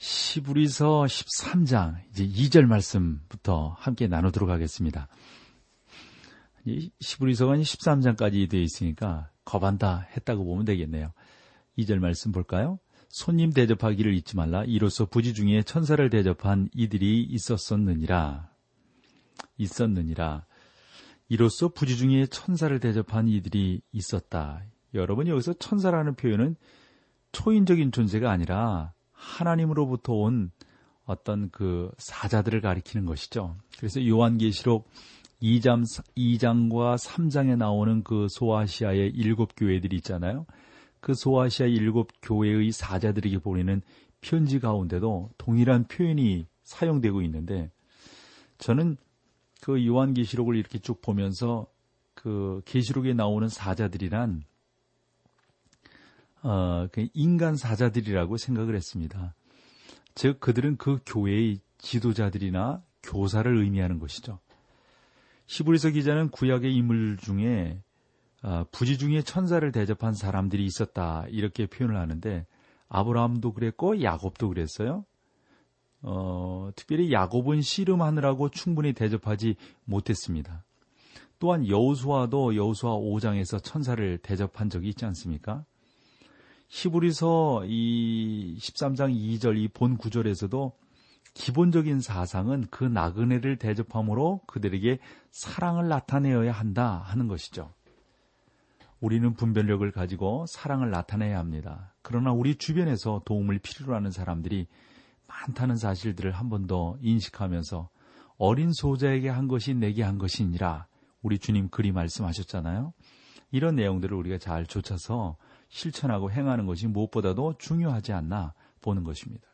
시부리서 13장 이제 2절 말씀부터 함께 나누도록 하겠습니다. 시부리서가 13장까지 되어 있으니까 거반다 했다고 보면 되겠네요. 2절 말씀 볼까요? 손님 대접하기를 잊지 말라. 이로써 부지 중에 천사를 대접한 이들이 있었었느니라. 있었느니라. 이로써 부지 중에 천사를 대접한 이들이 있었다. 여러분 여기서 천사라는 표현은 초인적인 존재가 아니라 하나님으로부터 온 어떤 그 사자들을 가리키는 것이죠. 그래서 요한계시록 2장, 2장과 3장에 나오는 그 소아시아의 일곱 교회들이 있잖아요. 그 소아시아 일곱 교회의 사자들에게 보내는 편지 가운데도 동일한 표현이 사용되고 있는데 저는 그 요한계시록을 이렇게 쭉 보면서 그 계시록에 나오는 사자들이란 어, 그 인간 사자들이라고 생각을 했습니다. 즉 그들은 그 교회의 지도자들이나 교사를 의미하는 것이죠. 히브리서 기자는 구약의 인물 중에 어, 부지 중에 천사를 대접한 사람들이 있었다 이렇게 표현을 하는데 아브라함도 그랬고 야곱도 그랬어요. 어, 특별히 야곱은 씨름하느라고 충분히 대접하지 못했습니다. 또한 여우수아도 여우수아 5장에서 천사를 대접한 적이 있지 않습니까? 히브리서 이 13장 2절 이 본 구절에서도 기본적인 사상은 그 나그네를 대접함으로 그들에게 사랑을 나타내어야 한다 하는 것이죠. 우리는 분별력을 가지고 사랑을 나타내야 합니다. 그러나 우리 주변에서 도움을 필요로 하는 사람들이 많다는 사실들을 한 번 더 인식하면서 어린 소자에게 한 것이 내게 한 것이니라 우리 주님 그리 말씀하셨잖아요. 이런 내용들을 우리가 잘 좇아서 실천하고 행하는 것이 무엇보다도 중요하지 않나 보는 것입니다.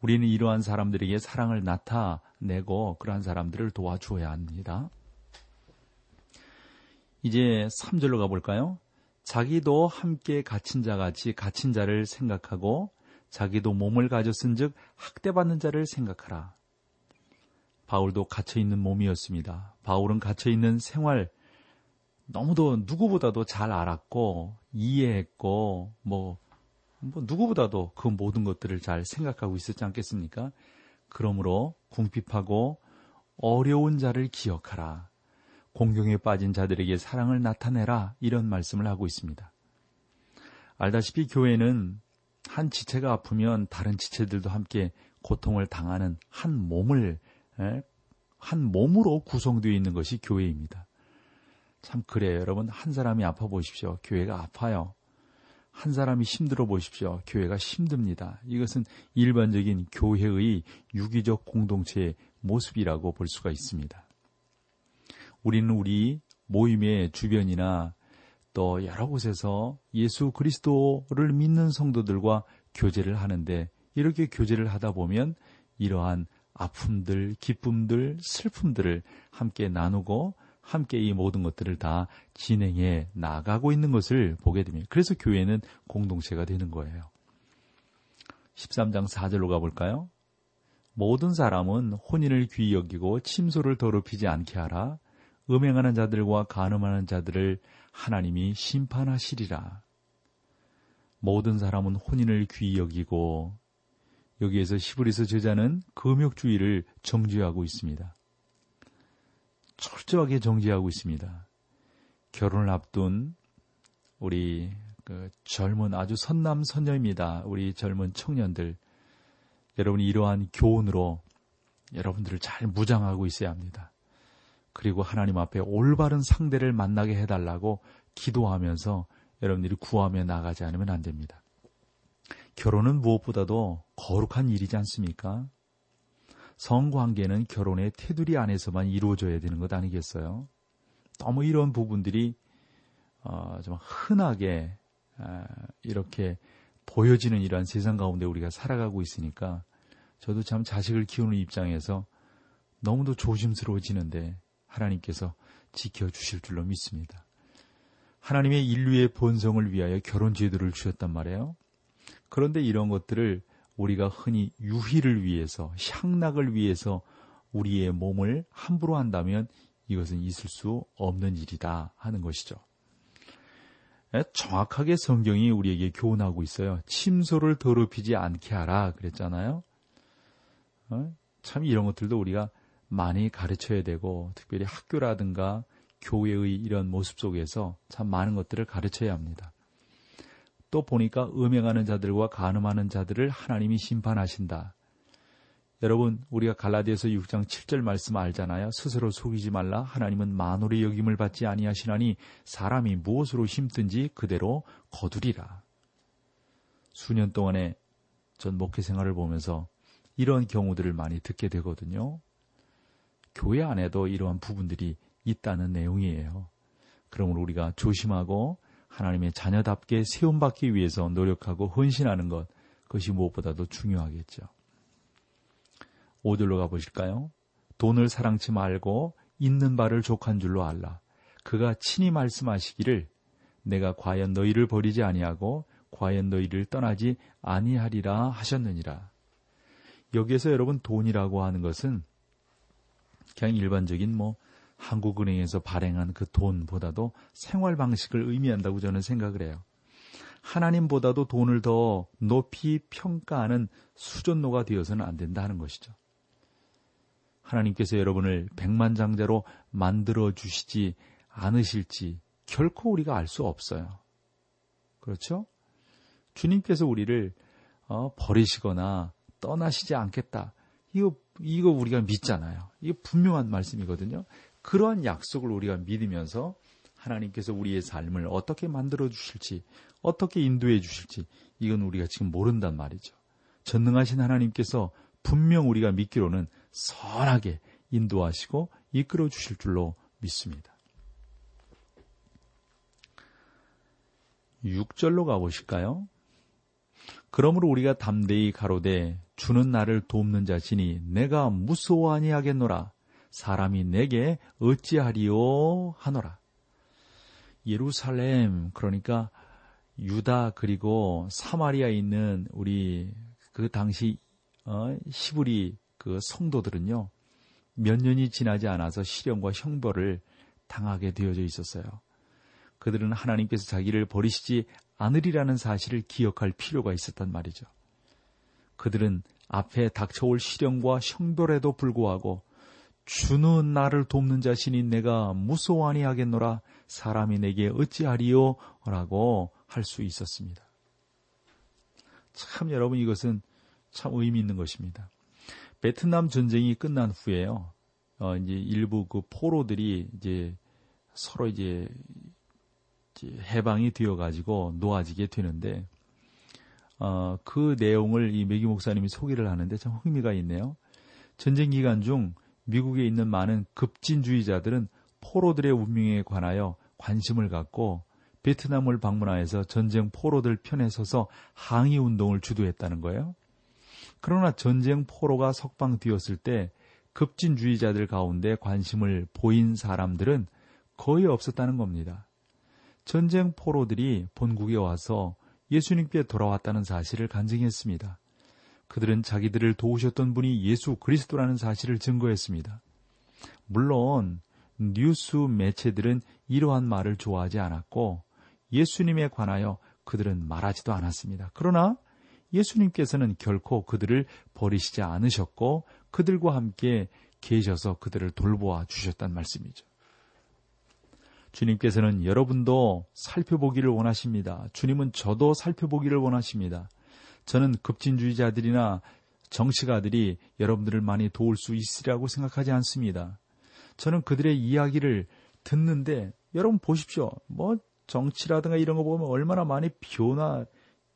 우리는 이러한 사람들에게 사랑을 나타내고 그러한 사람들을 도와주어야 합니다. 이제 3절로 가볼까요? 자기도 함께 갇힌 자 같이 갇힌 자를 생각하고 자기도 몸을 가졌은 즉 학대받는 자를 생각하라. 바울도 갇혀 있는 몸이었습니다. 바울은 갇혀 있는 생활, 너무도 누구보다도 잘 알았고 이해했고 뭐, 뭐 누구보다도 그 모든 것들을 잘 생각하고 있었지 않겠습니까? 그러므로 궁핍하고 어려운 자를 기억하라. 공경에 빠진 자들에게 사랑을 나타내라. 이런 말씀을 하고 있습니다. 알다시피 교회는 한 지체가 아프면 다른 지체들도 함께 고통을 당하는 한 몸을 한 몸으로 구성되어 있는 것이 교회입니다. 참 그래요. 여러분 한 사람이 아파 보십시오. 교회가 아파요. 한 사람이 힘들어 보십시오. 교회가 힘듭니다. 이것은 일반적인 교회의 유기적 공동체의 모습이라고 볼 수가 있습니다. 우리는 우리 모임의 주변이나 또 여러 곳에서 예수 그리스도를 믿는 성도들과 교제를 하는데 이렇게 교제를 하다 보면 이러한 아픔들, 기쁨들, 슬픔들을 함께 나누고 함께 이 모든 것들을 다 진행해 나가고 있는 것을 보게 됩니다. 그래서 교회는 공동체가 되는 거예요. 13장 4절로 가볼까요? 모든 사람은 혼인을 귀히 여기고 침소를 더럽히지 않게 하라. 음행하는 자들과 간음하는 자들을 하나님이 심판하시리라. 모든 사람은 혼인을 귀히 여기고 여기에서 시브리스 제자는 금욕주의를 정죄하고 있습니다. 철저하게 정지하고 있습니다. 결혼을 앞둔 우리 그 젊은 아주 선남 선녀입니다. 우리 젊은 청년들 여러분이 이러한 교훈으로 여러분들을 잘 무장하고 있어야 합니다. 그리고 하나님 앞에 올바른 상대를 만나게 해달라고 기도하면서 여러분들이 구하며 나가지 않으면 안 됩니다. 결혼은 무엇보다도 거룩한 일이지 않습니까? 성관계는 결혼의 테두리 안에서만 이루어져야 되는 것 아니겠어요? 너무 이런 부분들이 어, 좀 흔하게 어, 이렇게 보여지는 이러한 세상 가운데 우리가 살아가고 있으니까 저도 참 자식을 키우는 입장에서 너무도 조심스러워지는데 하나님께서 지켜주실 줄로 믿습니다. 하나님의 인류의 본성을 위하여 결혼 제도를 주셨단 말이에요. 그런데 이런 것들을 우리가 흔히 유희를 위해서, 향락을 위해서 우리의 몸을 함부로 한다면 이것은 있을 수 없는 일이다 하는 것이죠. 예, 정확하게 성경이 우리에게 교훈하고 있어요. 침소를 더럽히지 않게 하라 그랬잖아요. 어? 참 이런 것들도 우리가 많이 가르쳐야 되고 특별히 학교라든가 교회의 이런 모습 속에서 참 많은 것들을 가르쳐야 합니다. 또 보니까 음행하는 자들과 간음하는 자들을 하나님이 심판하신다. 여러분, 우리가 갈라디아서 6장 7절 말씀 알잖아요. 스스로 속이지 말라. 하나님은 만월의 여김을 받지 아니하시나니 사람이 무엇으로 힘든지 그대로 거두리라. 수년 동안에 전 목회 생활을 보면서 이런 경우들을 많이 듣게 되거든요. 교회 안에도 이러한 부분들이 있다는 내용이에요. 그러므로 우리가 조심하고 하나님의 자녀답게 세움받기 위해서 노력하고 헌신하는 것, 그것이 무엇보다도 중요하겠죠. 5절로 가보실까요? 돈을 사랑치 말고 있는 바를 족한 줄로 알라. 그가 친히 말씀하시기를 내가 과연 너희를 버리지 아니하고 과연 너희를 떠나지 아니하리라 하셨느니라. 여기에서 여러분 돈이라고 하는 것은 그냥 일반적인 뭐 한국은행에서 발행한 그 돈보다도 생활 방식을 의미한다고 저는 생각을 해요. 하나님보다도 돈을 더 높이 평가하는 수전노가 되어서는 안 된다는 것이죠. 하나님께서 여러분을 백만장자로 만들어 주시지 않으실지 결코 우리가 알 수 없어요. 그렇죠? 주님께서 우리를 어, 버리시거나 떠나시지 않겠다. 이거 이거 우리가 믿잖아요. 이게 분명한 말씀이거든요. 그러한 약속을 우리가 믿으면서 하나님께서 우리의 삶을 어떻게 만들어 주실지, 어떻게 인도해 주실지 이건 우리가 지금 모른단 말이죠. 전능하신 하나님께서 분명 우리가 믿기로는 선하게 인도하시고 이끌어 주실 줄로 믿습니다. 6절로 가보실까요? 그러므로 우리가 담대히 가로되 주는 나를 돕는 자신이 내가 무서워하니 하겠노라. 사람이 내게 어찌하리요 하노라. 예루살렘 그러니까 유다 그리고 사마리아에 있는 우리 그 당시 어, 히브리 그 성도들은요 몇 년이 지나지 않아서 시련과 형벌을 당하게 되어져 있었어요. 그들은 하나님께서 자기를 버리시지 않으리라는 사실을 기억할 필요가 있었단 말이죠. 그들은 앞에 닥쳐올 시련과 형벌에도 불구하고 주는 나를 돕는 자신이 내가 무서워하니 하겠노라 사람이 내게 어찌하리요? 라고 할 수 있었습니다. 참 여러분 이것은 참 의미 있는 것입니다. 베트남 전쟁이 끝난 후에요. 어, 이제 일부 그 포로들이 이제 서로 이제 해방이 되어 가지고 놓아지게 되는데 어, 그 내용을 이 메기 목사님이 소개를 하는데 참 흥미가 있네요. 전쟁 기간 중 미국에 있는 많은 급진주의자들은 포로들의 운명에 관하여 관심을 갖고 베트남을 방문하여서 전쟁 포로들 편에 서서 항의 운동을 주도했다는 거예요. 그러나 전쟁 포로가 석방되었을 때 급진주의자들 가운데 관심을 보인 사람들은 거의 없었다는 겁니다. 전쟁 포로들이 본국에 와서 예수님께 돌아왔다는 사실을 간증했습니다. 그들은 자기들을 도우셨던 분이 예수 그리스도라는 사실을 증거했습니다. 물론 뉴스 매체들은 이러한 말을 좋아하지 않았고 예수님에 관하여 그들은 말하지도 않았습니다. 그러나 예수님께서는 결코 그들을 버리시지 않으셨고 그들과 함께 계셔서 그들을 돌보아 주셨단 말씀이죠. 주님께서는 여러분도 살펴보기를 원하십니다. 주님은 저도 살펴보기를 원하십니다. 저는 급진주의자들이나 정치가들이 여러분들을 많이 도울 수 있으리라고 생각하지 않습니다. 저는 그들의 이야기를 듣는데 여러분 보십시오. 뭐 정치라든가 이런 거 보면 얼마나 많이 변화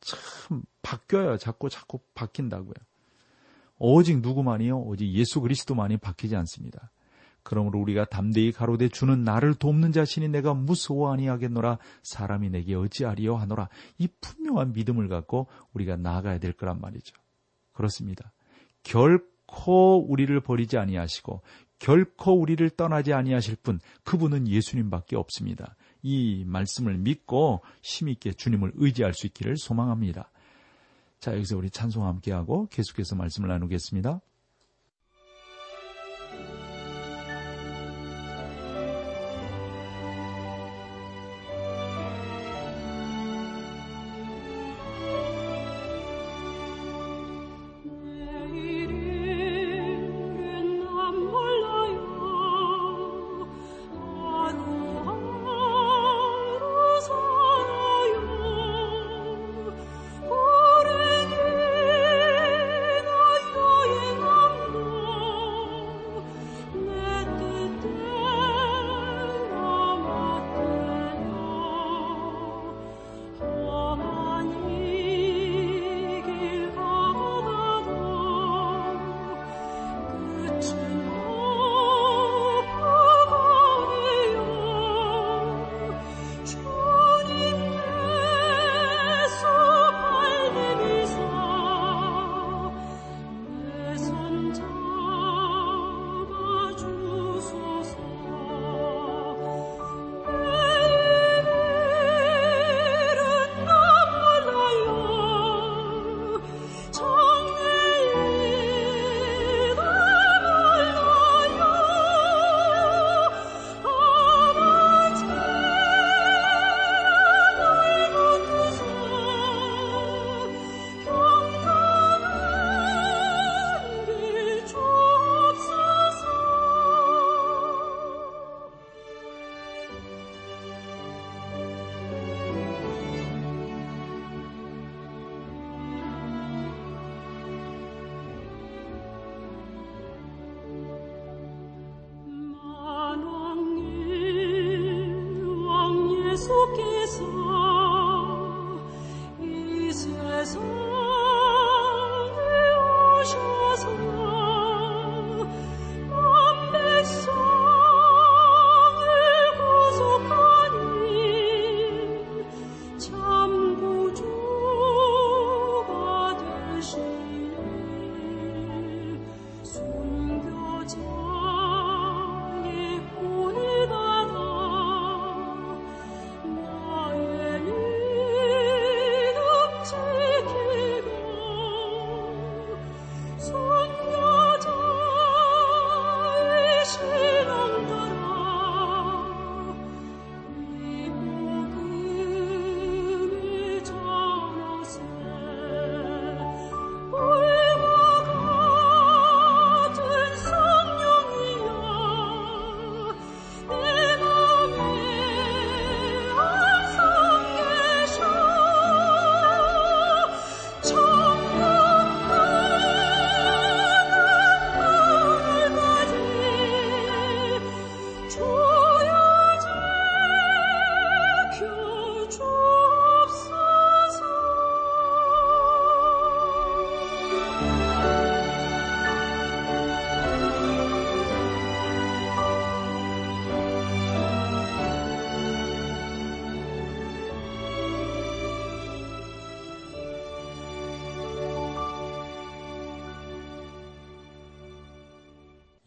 참 바뀌어요. 자꾸 자꾸 바뀐다고요. 오직 누구만이요? 오직 예수 그리스도만이 바뀌지 않습니다. 그러므로 우리가 담대히 가로되 주는 나를 돕는 자신이 내가 무서워하니 하겠노라 사람이 내게 어찌하리요 하노라 이 분명한 믿음을 갖고 우리가 나아가야 될 거란 말이죠. 그렇습니다. 결코 우리를 버리지 아니하시고 결코 우리를 떠나지 아니하실 분 그분은 예수님밖에 없습니다. 이 말씀을 믿고 힘있게 주님을 의지할 수 있기를 소망합니다. 자, 여기서 우리 찬송 함께하고 계속해서 말씀을 나누겠습니다.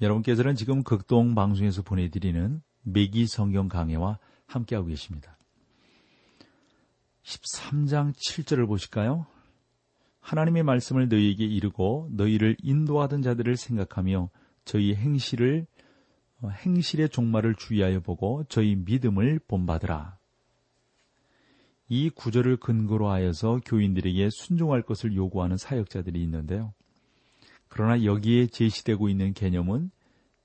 여러분께서는 지금 극동 방송에서 보내드리는 매기 성경 강해와 함께하고 계십니다. 13장 7절을 보실까요? 하나님의 말씀을 너희에게 이르고 너희를 인도하던 자들을 생각하며 저희 행실을 어, 행실의 종말을 주의하여 보고 저희 믿음을 본받으라. 이 구절을 근거로 하여서 교인들에게 순종할 것을 요구하는 사역자들이 있는데요. 그러나 여기에 제시되고 있는 개념은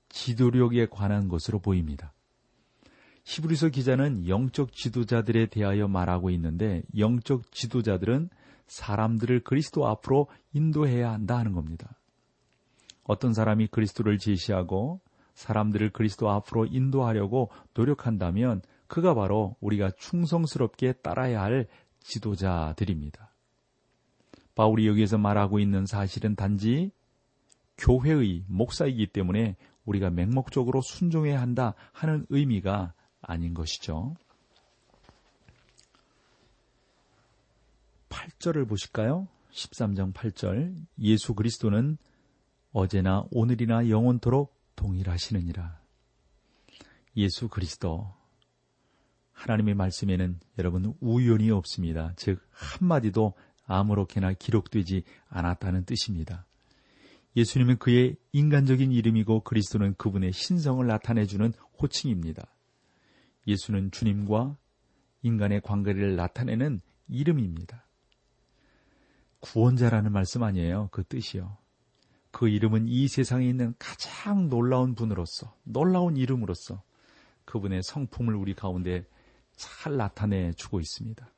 지도력에 관한 것으로 보입니다. 히브리서 기자는 영적 지도자들에 대하여 말하고 있는데 영적 지도자들은 사람들을 그리스도 앞으로 인도해야 한다 하는 겁니다. 어떤 사람이 그리스도를 제시하고 사람들을 그리스도 앞으로 인도하려고 노력한다면 그가 바로 우리가 충성스럽게 따라야 할 지도자들입니다. 바울이 여기에서 말하고 있는 사실은 단지 교회의 목사이기 때문에 우리가 맹목적으로 순종해야 한다 하는 의미가 아닌 것이죠. 8절을 보실까요? 13장 8절. 예수 그리스도는 어제나 오늘이나 영원토록 동일하시느니라. 예수 그리스도 하나님의 말씀에는 여러분 우연이 없습니다. 즉 한마디도 아무렇게나 기록되지 않았다는 뜻입니다. 예수님은 그의 인간적인 이름이고 그리스도는 그분의 신성을 나타내주는 호칭입니다. 예수는 주님과 인간의 관계를 나타내는 이름입니다. 구원자라는 말씀 아니에요. 그 뜻이요. 그 이름은 이 세상에 있는 가장 놀라운 분으로서, 놀라운 이름으로서 그분의 성품을 우리 가운데 잘 나타내 주고 있습니다.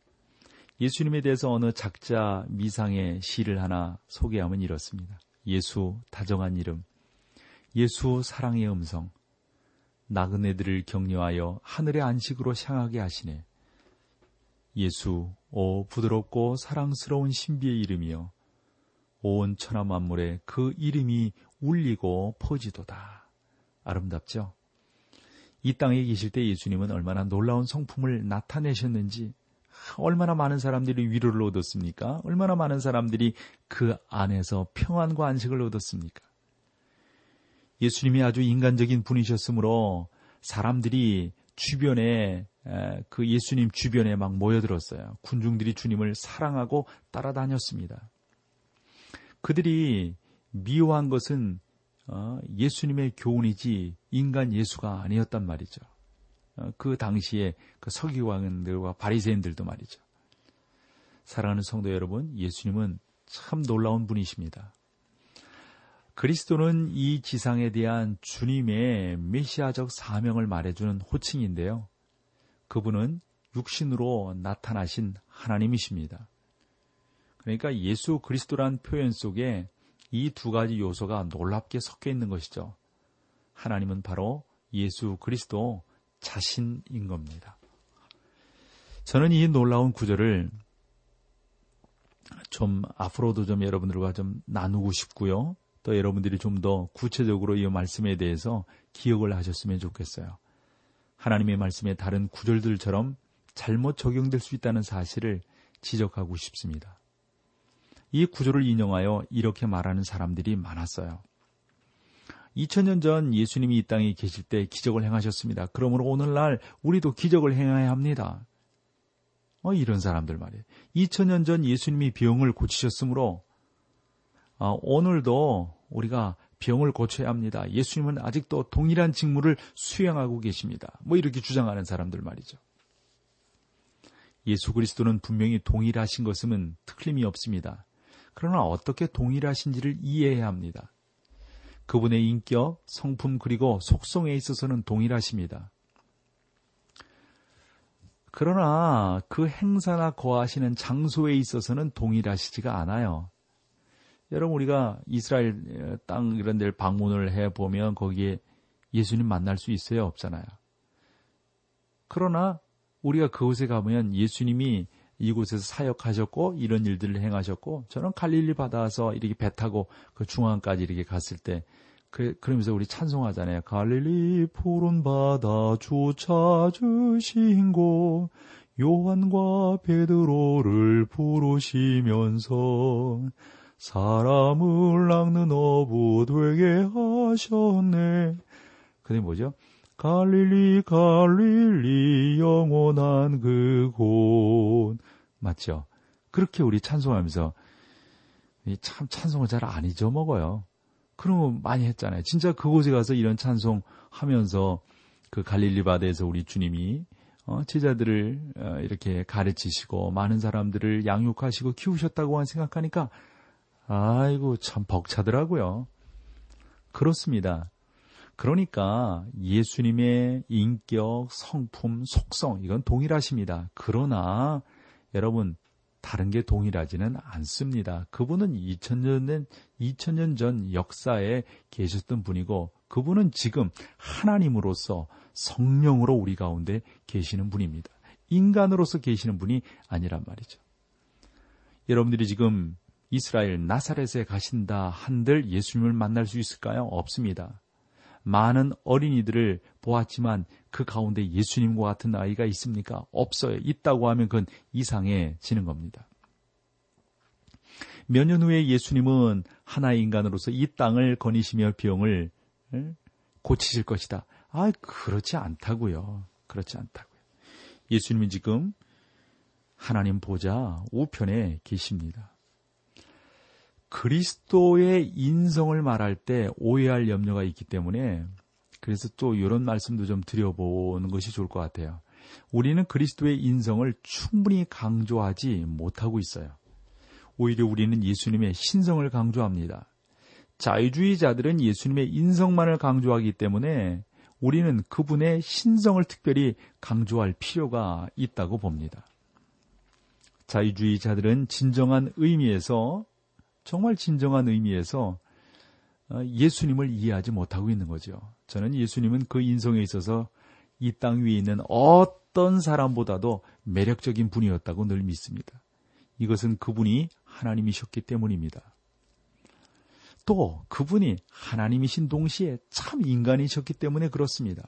예수님에 대해서 어느 작자 미상의 시를 하나 소개하면 이렇습니다. 예수 다정한 이름, 예수 사랑의 음성, 나그네들을 격려하여 하늘의 안식으로 향하게 하시네. 예수, 오 부드럽고 사랑스러운 신비의 이름이여, 온 천하 만물에 그 이름이 울리고 퍼지도다. 아름답죠? 이 땅에 계실 때 예수님은 얼마나 놀라운 성품을 나타내셨는지, 얼마나 많은 사람들이 위로를 얻었습니까? 얼마나 많은 사람들이 그 안에서 평안과 안식을 얻었습니까? 예수님이 아주 인간적인 분이셨으므로 사람들이 주변에 그 예수님 주변에 막 모여들었어요. 군중들이 주님을 사랑하고 따라다녔습니다. 그들이 미워한 것은 어, 예수님의 교훈이지 인간 예수가 아니었단 말이죠. 어, 그 당시에 그 서기관들과 바리새인들도 말이죠. 사랑하는 성도 여러분, 예수님은 참 놀라운 분이십니다. 그리스도는 이 지상에 대한 주님의 메시아적 사명을 말해주는 호칭인데요. 그분은 육신으로 나타나신 하나님이십니다. 그러니까 예수 그리스도란 표현 속에 이 두 가지 요소가 놀랍게 섞여 있는 것이죠. 하나님은 바로 예수 그리스도 자신인 겁니다. 저는 이 놀라운 구절을 좀 앞으로도 좀 여러분들과 좀 나누고 싶고요. 또 여러분들이 좀 더 구체적으로 이 말씀에 대해서 기억을 하셨으면 좋겠어요. 하나님의 말씀에 다른 구절들처럼 잘못 적용될 수 있다는 사실을 지적하고 싶습니다. 이 구절을 인용하여 이렇게 말하는 사람들이 많았어요. 2000년 전 예수님이 이 땅에 계실 때 기적을 행하셨습니다. 그러므로 오늘날 우리도 기적을 행해야 합니다. 어, 이런 사람들 말이에요. 2000년 전 예수님이 병을 고치셨으므로 어, 오늘도 우리가 병을 고쳐야 합니다. 예수님은 아직도 동일한 직무를 수행하고 계십니다. 뭐 이렇게 주장하는 사람들 말이죠. 예수 그리스도는 분명히 동일하신 것은 틀림이 없습니다. 그러나 어떻게 동일하신지를 이해해야 합니다. 그분의 인격, 성품 그리고 속성에 있어서는 동일하십니다. 그러나 그 행사나 거하시는 장소에 있어서는 동일하시지가 않아요. 여러분 우리가 이스라엘 땅 이런 데를 방문을 해 보면 거기에 예수님 만날 수 있어요, 없잖아요. 그러나 우리가 그곳에 가면 예수님이 이곳에서 사역하셨고 이런 일들을 행하셨고 저는 갈릴리 바다에서 이렇게 배 타고 그 중앙까지 이렇게 갔을 때 그, 그러면서 우리 찬송하잖아요. 갈릴리 푸른 바다 주 찾으신 곳 요한과 베드로를 부르시면서 사람을 낚는 어부 되게 하셨네. 그게 뭐죠? 갈릴리 갈릴리 영원한 그곳 맞죠? 그렇게 우리 찬송하면서 참 찬송을 잘 안 잊어먹어요. 그런 거 많이 했잖아요. 진짜 그곳에 가서 이런 찬송 하면서 그 갈릴리 바다에서 우리 주님이 어, 제자들을 어, 이렇게 가르치시고 많은 사람들을 양육하시고 키우셨다고 생각하니까 아이고 참 벅차더라고요. 그렇습니다. 그러니까 예수님의 인격, 성품, 속성 이건 동일하십니다. 그러나 여러분 다른 게 동일하지는 않습니다. 그분은 2000년, 2000년 전 역사에 계셨던 분이고 그분은 지금 하나님으로서 성령으로 우리 가운데 계시는 분입니다. 인간으로서 계시는 분이 아니란 말이죠. 여러분들이 지금 이스라엘 나사렛에 가신다 한들 예수님을 만날 수 있을까요? 없습니다. 많은 어린이들을 보았지만 그 가운데 예수님과 같은 아이가 있습니까? 없어요. 있다고 하면 그건 이상해지는 겁니다. 몇 년 후에 예수님은 하나의 인간으로서 이 땅을 거니시며 병을 고치실 것이다. 아, 그렇지 않다고요. 그렇지 않다고요. 예수님은 지금 하나님 보좌 우편에 계십니다. 그리스도의 인성을 말할 때 오해할 염려가 있기 때문에 그래서 또 이런 말씀도 좀 드려보는 것이 좋을 것 같아요. 우리는 그리스도의 인성을 충분히 강조하지 못하고 있어요. 오히려 우리는 예수님의 신성을 강조합니다. 자유주의자들은 예수님의 인성만을 강조하기 때문에 우리는 그분의 신성을 특별히 강조할 필요가 있다고 봅니다. 자유주의자들은 진정한 의미에서 정말 진정한 의미에서 어, 예수님을 이해하지 못하고 있는 거죠. 저는 예수님은 그 인성에 있어서 이 땅 위에 있는 어떤 사람보다도 매력적인 분이었다고 늘 믿습니다. 이것은 그분이 하나님이셨기 때문입니다. 또 그분이 하나님이신 동시에 참 인간이셨기 때문에 그렇습니다.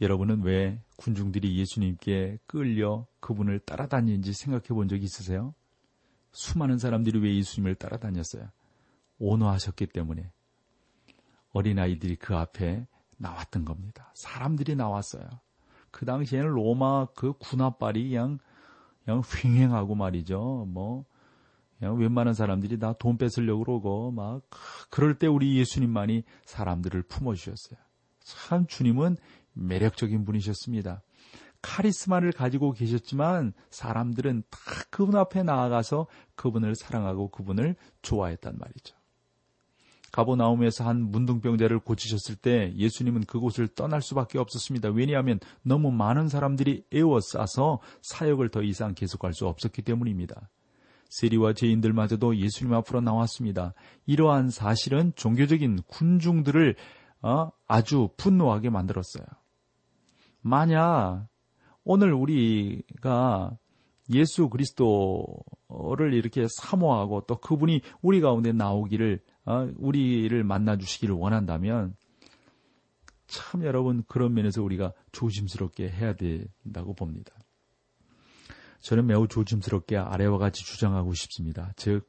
여러분은 왜 군중들이 예수님께 끌려 그분을 따라다니는지 생각해 본 적 있으세요? 수많은 사람들이 왜 예수님을 따라다녔어요? 온화하셨기 때문에 어린아이들이 그 앞에 나왔던 겁니다. 사람들이 나왔어요. 그 당시에는 로마 그 군합발이 그냥, 그냥 횡행하고 말이죠. 뭐, 그냥 웬만한 사람들이 다 돈 뺏으려고 그러고, 막, 그럴 때 우리 예수님만이 사람들을 품어주셨어요. 참 주님은 매력적인 분이셨습니다. 카리스마를 가지고 계셨지만 사람들은 다 그분 앞에 나아가서 그분을 사랑하고 그분을 좋아했단 말이죠. 가보나움에서 한 문둥병자를 고치셨을 때 예수님은 그곳을 떠날 수밖에 없었습니다. 왜냐하면 너무 많은 사람들이 애워싸서 사역을 더 이상 계속할 수 없었기 때문입니다. 세리와 죄인들마저도 예수님 앞으로 나왔습니다. 이러한 사실은 종교적인 군중들을 어, 아주 분노하게 만들었어요. 만약 오늘 우리가 예수 그리스도를 이렇게 사모하고 또 그분이 우리 가운데 나오기를 어, 우리를 만나 주시기를 원한다면 참 여러분 그런 면에서 우리가 조심스럽게 해야 된다고 봅니다. 저는 매우 조심스럽게 아래와 같이 주장하고 싶습니다. 즉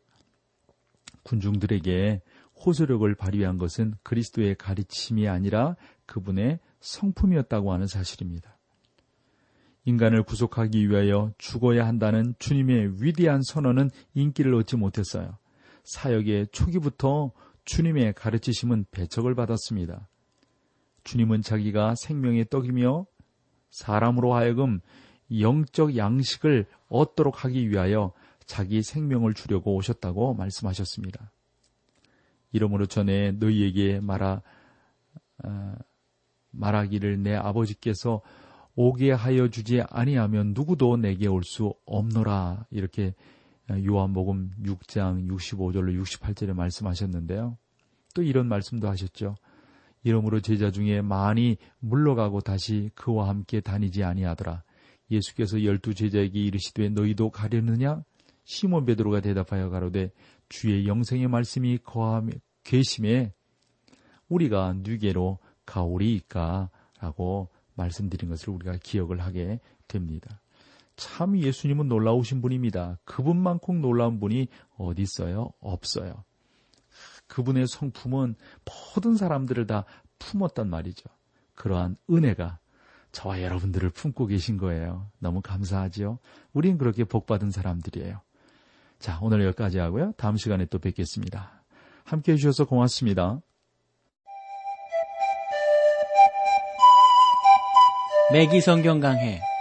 군중들에게 호소력을 발휘한 것은 그리스도의 가르침이 아니라 그분의 성품이었다고 하는 사실입니다. 인간을 구속하기 위하여 죽어야 한다는 주님의 위대한 선언은 인기를 얻지 못했어요. 사역의 초기부터 주님의 가르치심은 배척을 받았습니다. 주님은 자기가 생명의 떡이며 사람으로 하여금 영적 양식을 얻도록 하기 위하여 자기 생명을 주려고 오셨다고 말씀하셨습니다. 이러므로 전에 너희에게 말하, 어, 말하기를 내 아버지께서 오게 하여 주지 아니하면 누구도 내게 올 수 없노라 이렇게 요한복음 6장 65절로 68절에 말씀하셨는데요. 또 이런 말씀도 하셨죠. 이러므로 제자 중에 많이 물러가고 다시 그와 함께 다니지 아니하더라. 예수께서 열두 제자에게 이르시되 너희도 가려느냐? 시몬 베드로가 대답하여 가로되 주의 영생의 말씀이 거함 계심에 우리가 누게로 가오리이까라고 말씀드린 것을 우리가 기억을 하게 됩니다. 참 예수님은 놀라우신 분입니다. 그분만큼 놀라운 분이 어디 있어요? 없어요. 그분의 성품은 모든 사람들을 다 품었단 말이죠. 그러한 은혜가 저와 여러분들을 품고 계신 거예요. 너무 감사하지요. 우린 그렇게 복받은 사람들이에요. 자, 오늘 여기까지 하고요. 다음 시간에 또 뵙겠습니다. 함께 해주셔서 고맙습니다. 매기 성경 강해